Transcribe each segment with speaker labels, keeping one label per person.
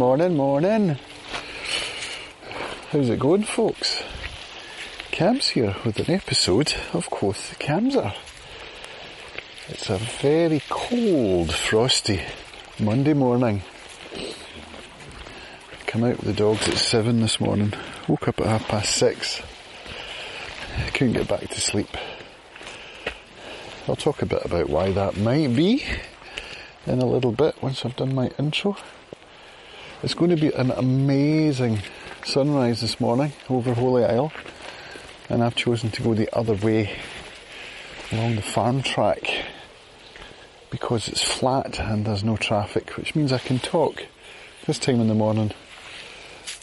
Speaker 1: morning, morning. How's it going, folks? Cam's here with an episode of Quoth the Camser. It's a very cold, frosty Monday morning. Come out with the dogs at seven this morning. Woke up at half past six. Couldn't get back to sleep. I'll talk a bit about why that might be in a little bit once I've done my intro. It's going to be an amazing sunrise this morning over Holy Isle, and I've chosen to go the other way along the farm track because it's flat and there's no traffic, which means I can talk. This time in the morning,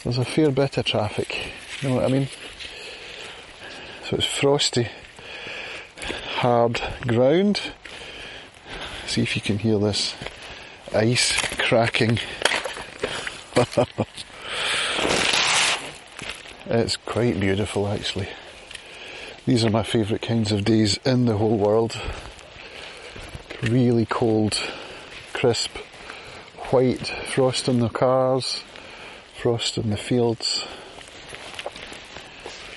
Speaker 1: there's a fair bit of traffic. You know what I mean? So it's frosty hard ground. See if you can hear this ice cracking. it's quite beautiful actually. These are my favourite kinds of days in the whole world. Really cold, crisp, white frost on the cars, frost in the fields.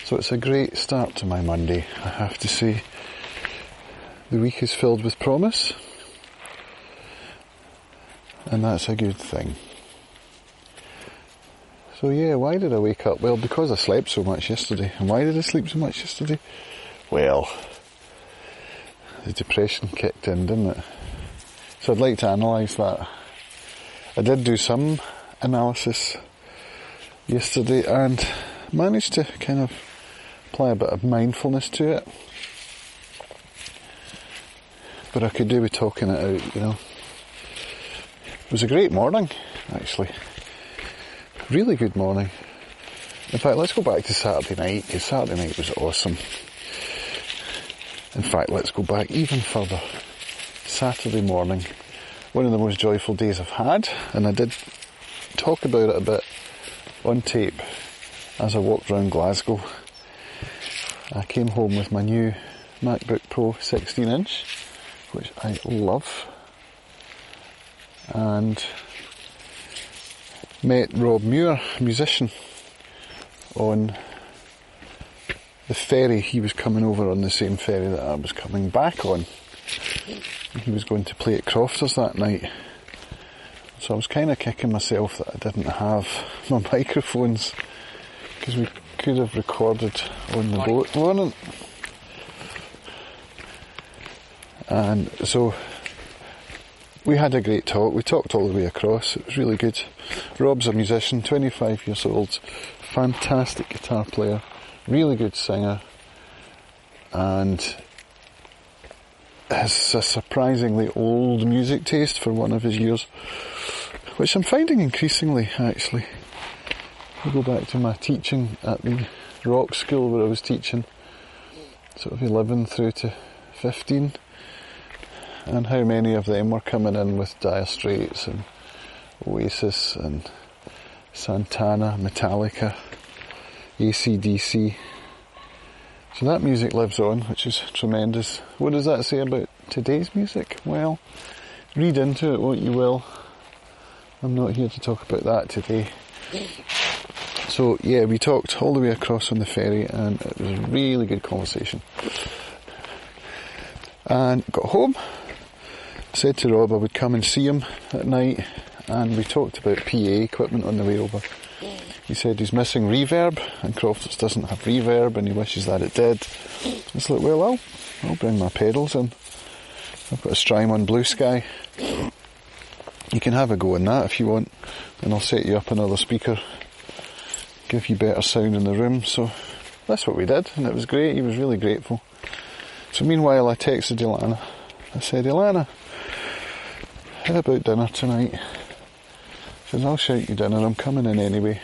Speaker 1: So it's a great start to my Monday, I have to say. The week is filled with promise, and that's a good thing. So yeah, why did I wake up? Well, because I slept so much yesterday. And why did I sleep so much yesterday? Well, the depression kicked in, didn't it? So I'd like to analyse that. I did do some analysis yesterday and managed to kind of apply a bit of mindfulness to it but I could do with talking it out, you know. It was a great morning, actually. Really good morning. In fact, let's go back to Saturday night, because Saturday night was awesome. In fact, let's go back even further. Saturday morning, one of the most joyful days I've had, and I did talk about it a bit on tape as I walked around Glasgow. I came home with my new MacBook Pro 16 inch which I love. And met Rob Muir, musician, on the ferry. He was coming over on the same ferry that I was coming back on. He was going to play at Crofters that night. So I was kind of kicking myself that I didn't have my microphones because we could have recorded on the boat, it? And so we had a great talk. We talked all the way across. It was really good. Rob's a musician, 25 years old, fantastic guitar player, really good singer, and has a surprisingly old music taste for one of his years, which I'm finding increasingly actually. I go back to my teaching at the rock school where I was teaching, sort of 11 through to 15 and how many of them were coming in with Dire Straits and Oasis and Santana, Metallica, ACDC. So that music lives on, which is tremendous. What does that say about today's music? Well, read into it what you will. I'm not here to talk about that today. So yeah, we talked all the way across on the ferry and it was a really good conversation. And got home, said to Rob I would come and see him at night and we talked about PA equipment on the way over. He said he's missing reverb and Crofters doesn't have reverb and he wishes that it did. I was like, well, I'll, I'll bring my pedals in. I've got a Strymon Blue Sky. You can have a go on that if you want and I'll set you up another speaker. Give you better sound in the room. So that's what we did and it was great. He was really grateful. So meanwhile I texted Ilana. I said, Ilana, about dinner tonight? Says, I'll shout you dinner, I'm coming in anyway.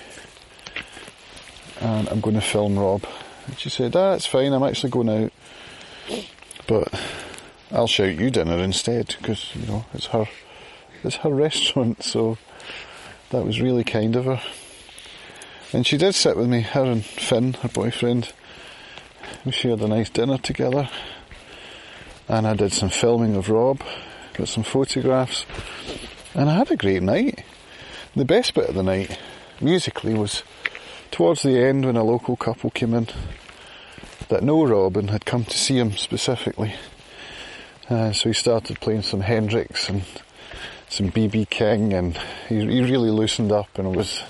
Speaker 1: And I'm going to film Rob. And she said, ah, that's fine, I'm actually going out. But I'll shout you dinner instead, because, you know, it's her, it's her restaurant, so that was really kind of her. And she did sit with me, her and Finn, her boyfriend. We shared a nice dinner together. And I did some filming of Rob got some photographs, and I had a great night. The best bit of the night, musically, was towards the end when a local couple came in that know Rob and had come to see him specifically. Uh, so he started playing some Hendrix and some BB King, and he, he really loosened up and was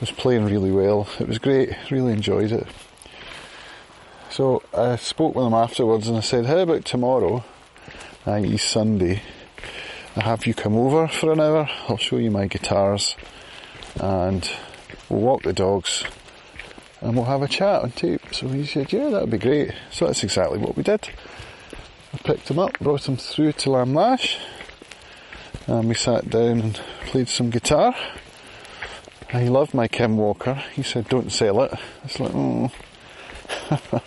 Speaker 1: was playing really well. It was great. Really enjoyed it. So I spoke with him afterwards and I said, "How about tomorrow, i.e. Sunday? I have you come over for an hour. I'll show you my guitars, and we'll walk the dogs." And we'll have a chat on tape. So he said, Yeah, that'd be great. So that's exactly what we did. I picked him up, brought him through to Lamlash, and we sat down and played some guitar. He loved my Kim Walker. He said, "Don't sell it." It's like, oh.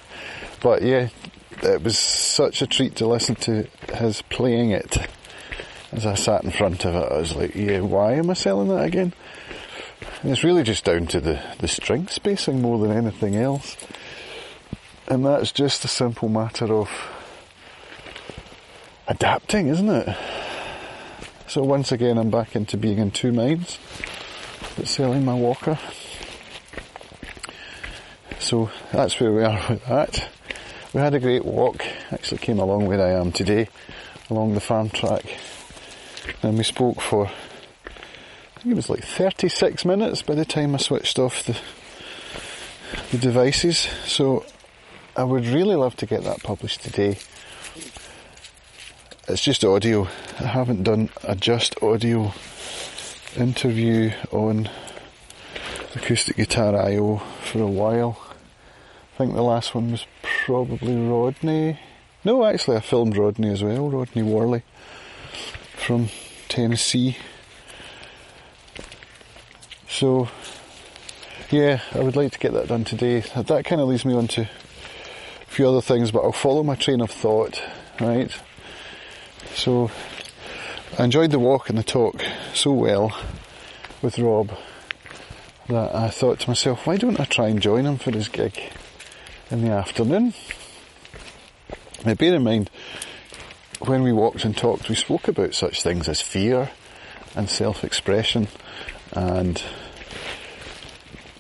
Speaker 1: but yeah, it was such a treat to listen to his playing it. As I sat in front of it, I was like, "Yeah, why am I selling that again?" And it's really just down to the the string spacing more than anything else, and that's just a simple matter of adapting, isn't it? So once again, I'm back into being in two minds, but selling my walker. So that's where we are with that. We had a great walk. Actually came along where I am today, along the farm track, and we spoke for. I think it was like 36 minutes by the time I switched off the the devices. So I would really love to get that published today it's just audio. I haven't done a just audio interview on acoustic guitar IO for a while. I think the last one was probably Rodney. No, actually, I filmed Rodney as well, Rodney Worley from Tennessee. So, yeah, I would like to get that done today. That kind of leads me on to a few other things, but I'll follow my train of thought, right? So I enjoyed the walk and the talk so well with Rob that I thought to myself, why don't I try and join him for his gig in the afternoon? Now bear in mind, when we walked and talked, we spoke about such things as fear and self-expression and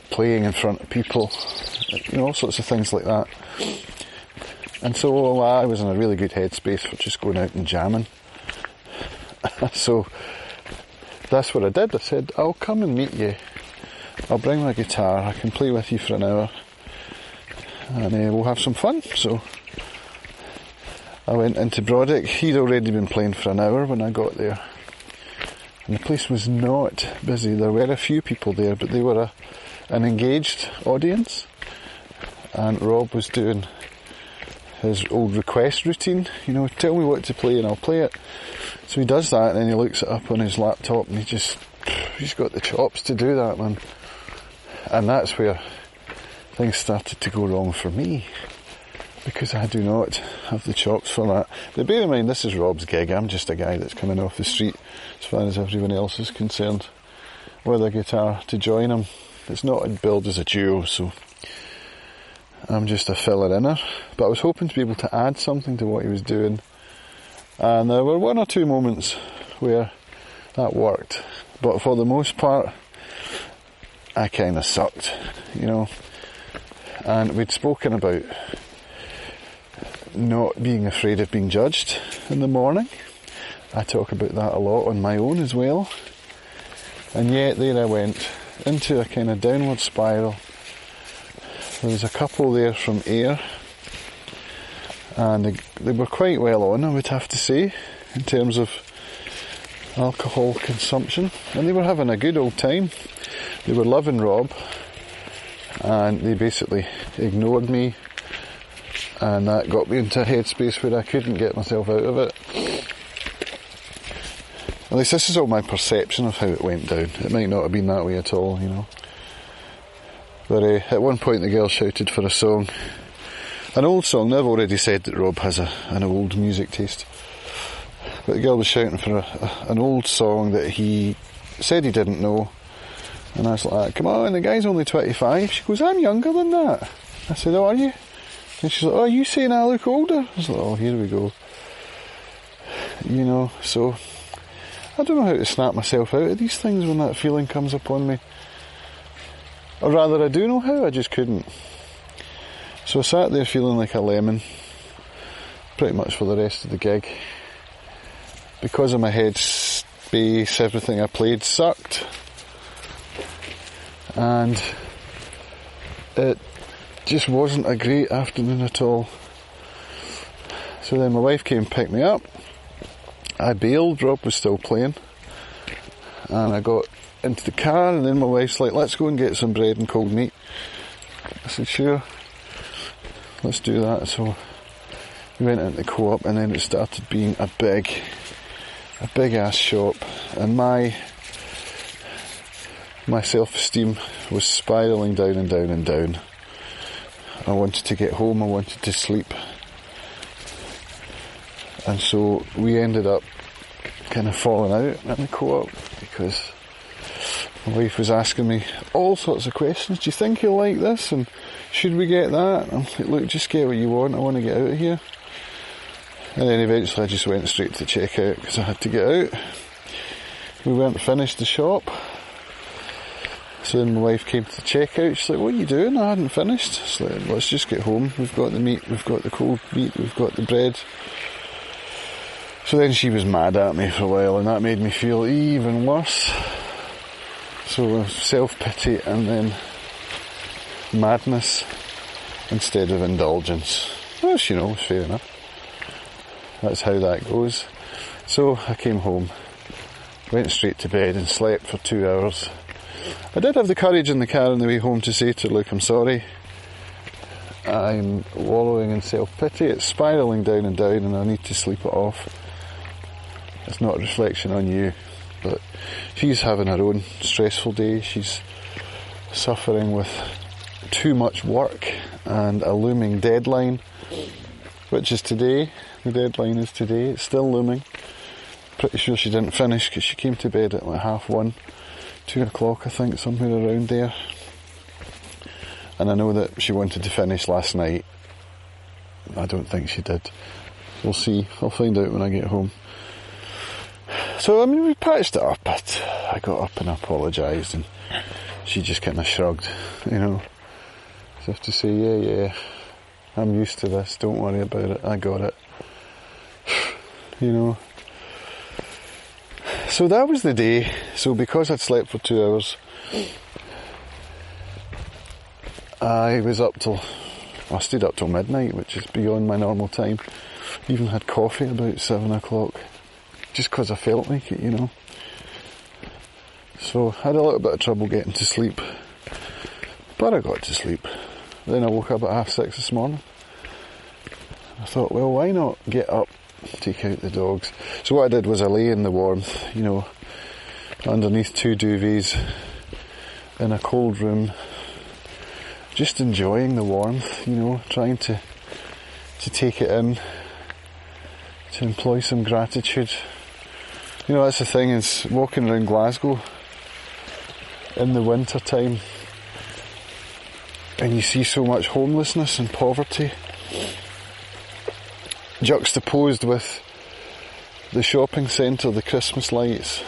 Speaker 1: playing in front of people, you know, all sorts of things like that. And so I was in a really good headspace for just going out and jamming. so that's what I did. I said, I'll come and meet you. I'll bring my guitar. I can play with you for an hour. And uh, we'll have some fun. So I went into Brodick. He'd already been playing for an hour when I got there. And the place was not busy. There were a few people there, but they were a, an engaged audience. And Rob was doing his old request routine. You know, tell me what to play and I'll play it. So he does that and then he looks it up on his laptop and he just, he's got the chops to do that, man. And that's where things started to go wrong for me. Because I do not have the chops for that. But bear in mind, this is Rob's gig. I'm just a guy that's coming off the street as far as everyone else is concerned. With a guitar to join him. It's not billed as a duo, so I'm just a filler inner, but I was hoping to be able to add something to what he was doing. And there were one or two moments where that worked, but for the most part, I kind of sucked, you know. And we'd spoken about not being afraid of being judged in the morning. I talk about that a lot on my own as well. And yet there I went into a kind of downward spiral there was a couple there from Ayr and they, they were quite well on, I would have to say, in terms of alcohol consumption, and they were having a good old time. They were loving Rob, and they basically ignored me, and that got me into a headspace where I couldn't get myself out of it. At least this is all my perception of how it went down. It might not have been that way at all, you know. But uh, at one point the girl shouted for a song. An old song. Now I've already said that Rob has a, an old music taste. But the girl was shouting for a, a, an old song that he said he didn't know. And I was like, come on, the guy's only 25. She goes, I'm younger than that. I said, oh, are you? And she's like, oh, you saying I look older? I was like, oh, here we go. You know, so I don't know how to snap myself out of these things when that feeling comes upon me. Or rather, I do know how, I just couldn't. So I sat there feeling like a lemon, pretty much for the rest of the gig. Because of my head space, everything I played sucked. And it just wasn't a great afternoon at all. So then my wife came and picked me up. I bailed, Rob was still playing. And I got into the car and then my wife's like, let's go and get some bread and cold meat. I said, sure, let's do that. So we went into the co-op and then it started being a big, a big ass shop and my, my self-esteem was spiralling down and down and down. I wanted to get home, I wanted to sleep. And so we ended up kind of falling out at the co-op because my wife was asking me all sorts of questions. Do you think you'll like this? And should we get that? I'm like, look, just get what you want. I want to get out of here. And then eventually I just went straight to checkout because I had to get out. We weren't finished the shop. So then my wife came to the checkout. She's like, what are you doing? I hadn't finished. It's like, let's just get home. We've got the meat, we've got the cold meat, we've got the bread. So then she was mad at me for a while and that made me feel even worse. So self-pity and then madness instead of indulgence. Which, you know, fair enough. That's how that goes. So I came home, went straight to bed and slept for two hours. I did have the courage in the car on the way home to say to Luke, I'm sorry. I'm wallowing in self-pity. It's spiralling down and down and I need to sleep it off. It's not a reflection on you, but she's having her own stressful day. She's suffering with too much work and a looming deadline, which is today. The deadline is today. It's still looming. Pretty sure she didn't finish because she came to bed at like half one, two o'clock, I think, somewhere around there. And I know that she wanted to finish last night. I don't think she did. We'll see. I'll find out when I get home. So, I mean, we patched it up, but I got up and apologised, and she just kind of shrugged, you know. So I have to say, yeah, yeah, I'm used to this, don't worry about it, I got it. you know. So that was the day. So because I'd slept for two hours, I was up till, I stayed up till midnight, which is beyond my normal time. Even had coffee about seven o'clock just because I felt like it, you know. So had a little bit of trouble getting to sleep, but I got to sleep. Then I woke up at half six this morning. I thought, well, why not get up, take out the dogs? So what I did was I lay in the warmth, you know, underneath two duvets in a cold room, just enjoying the warmth, you know, trying to to take it in, to employ some gratitude you know, that's the thing is walking around Glasgow in the winter time and you see so much homelessness and poverty juxtaposed with the shopping centre, the Christmas lights,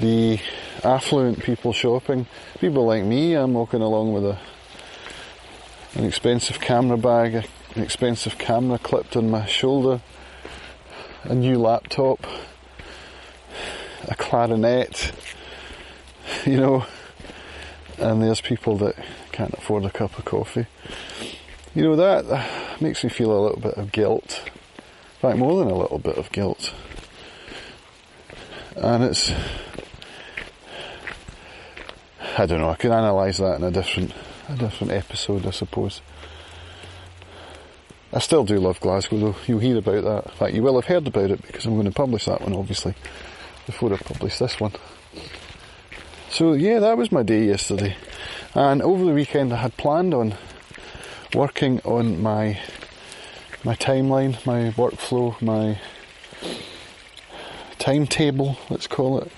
Speaker 1: the affluent people shopping, people like me, I'm walking along with a an expensive camera bag, an expensive camera clipped on my shoulder, a new laptop, a clarinet, you know, and there's people that can't afford a cup of coffee. You know, that makes me feel a little bit of guilt. In fact, more than a little bit of guilt. And it's, I don't know, I could analyse that in a different, a different episode, I suppose. I still do love Glasgow though. You'll hear about that. In fact, you will have heard about it because I'm going to publish that one, obviously before I publish this one. So yeah, that was my day yesterday. And over the weekend I had planned on working on my my timeline, my workflow, my timetable, let's call it,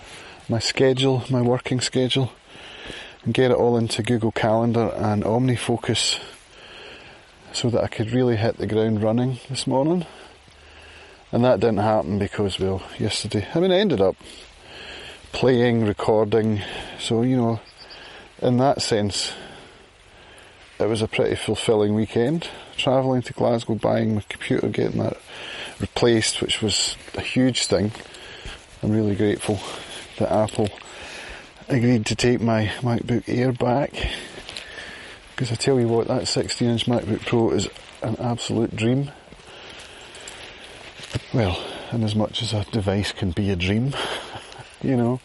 Speaker 1: my schedule, my working schedule, and get it all into Google Calendar and OmniFocus so that I could really hit the ground running this morning. And that didn't happen because, well, yesterday, I mean, I ended up playing, recording, so, you know, in that sense, it was a pretty fulfilling weekend. Travelling to Glasgow, buying my computer, getting that replaced, which was a huge thing. I'm really grateful that Apple agreed to take my MacBook Air back. Because I tell you what, that 16 inch MacBook Pro is an absolute dream. Well, in as much as a device can be a dream, you know.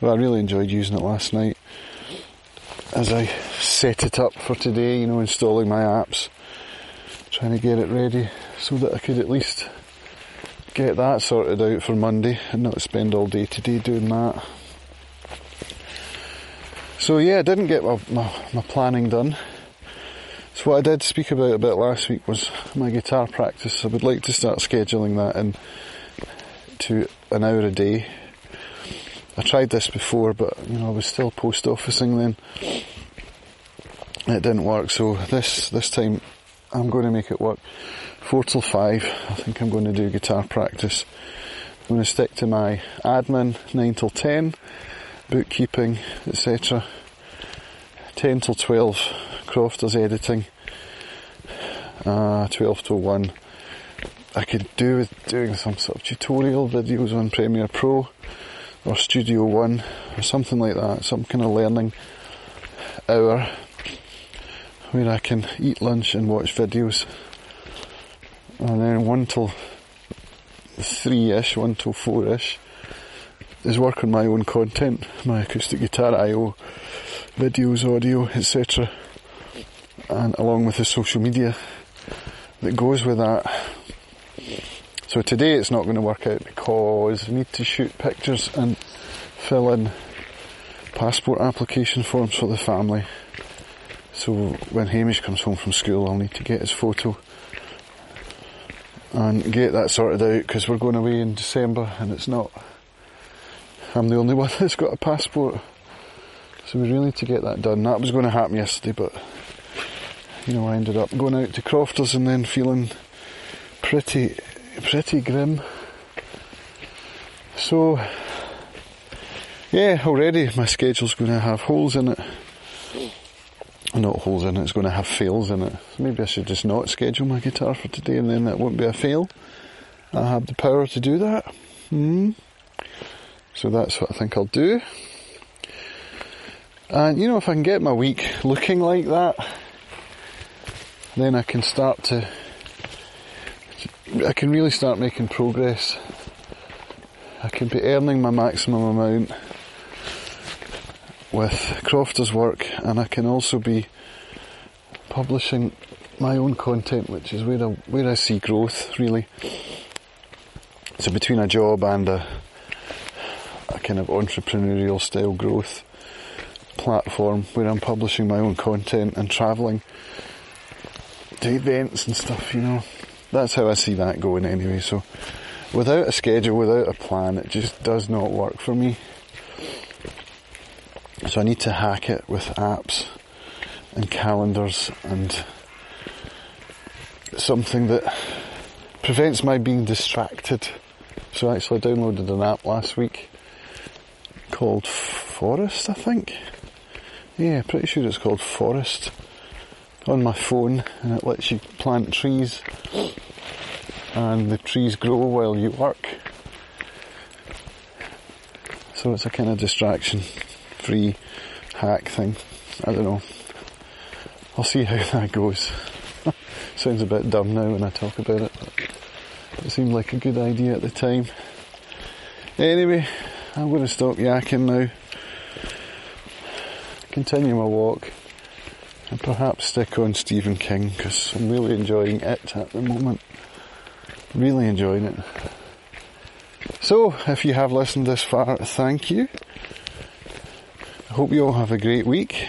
Speaker 1: But I really enjoyed using it last night as I set it up for today, you know, installing my apps, trying to get it ready so that I could at least get that sorted out for Monday and not spend all day today doing that. So yeah, I didn't get my, my, my, planning done. So what I did speak about a bit last week was my guitar practice. I would like to start scheduling that in to an hour a day. I tried this before, but you know I was still post officing then. It didn't work, so this this time I'm going to make it work. Four till five. I think I'm going to do guitar practice. I'm going to stick to my admin nine till ten, bookkeeping, etc. Ten till twelve, Crofters editing. Uh, twelve till one. I could do with doing some sort of tutorial videos on Premiere Pro or Studio One or something like that. Some kind of learning hour where I can eat lunch and watch videos and then one till three-ish, one till four-ish is work on my own content, my acoustic guitar I/O, videos, audio, etc. And along with the social media that goes with that. So today it's not going to work out because I need to shoot pictures and fill in passport application forms for the family. So when Hamish comes home from school, I'll need to get his photo and get that sorted out because we're going away in December and it's not. I'm the only one that's got a passport, so we really need to get that done. That was going to happen yesterday, but you know I ended up going out to Crofters and then feeling pretty, pretty grim. So yeah, already my schedule's going to have holes in it not holes in it, it's going to have fails in it. Maybe I should just not schedule my guitar for today and then that won't be a fail. I have the power to do that. Hmm. So that's what I think I'll do. And you know, if I can get my week looking like that, then I can start to, I can really start making progress. I can be earning my maximum amount with Crofter's work, and I can also be publishing my own content, which is where I, where I see growth really. So between a job and a, a kind of entrepreneurial style growth platform where I'm publishing my own content and travelling to events and stuff, you know. That's how I see that going anyway. So without a schedule, without a plan, it just does not work for me. So I need to hack it with apps and calendars and something that prevents my being distracted. So I actually downloaded an app last week called Forest, I think. Yeah, pretty sure it's called Forest on my phone and it lets you plant trees and the trees grow while you work. So it's a kind of distraction free hack thing. I don't know. I'll see how that goes. Sounds a bit dumb now when I talk about it, but it seemed like a good idea at the time. Anyway, I'm going to stop yakking now. Continue my walk perhaps stick on Stephen King because I'm really enjoying it at the moment. Really enjoying it. So, if you have listened this far, thank you. I hope you all have a great week.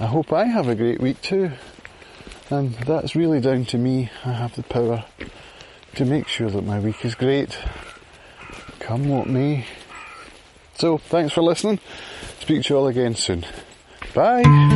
Speaker 1: I hope I have a great week too. And that's really down to me. I have the power to make sure that my week is great. Come what may. So, thanks for listening. Speak to you all again soon. Bye.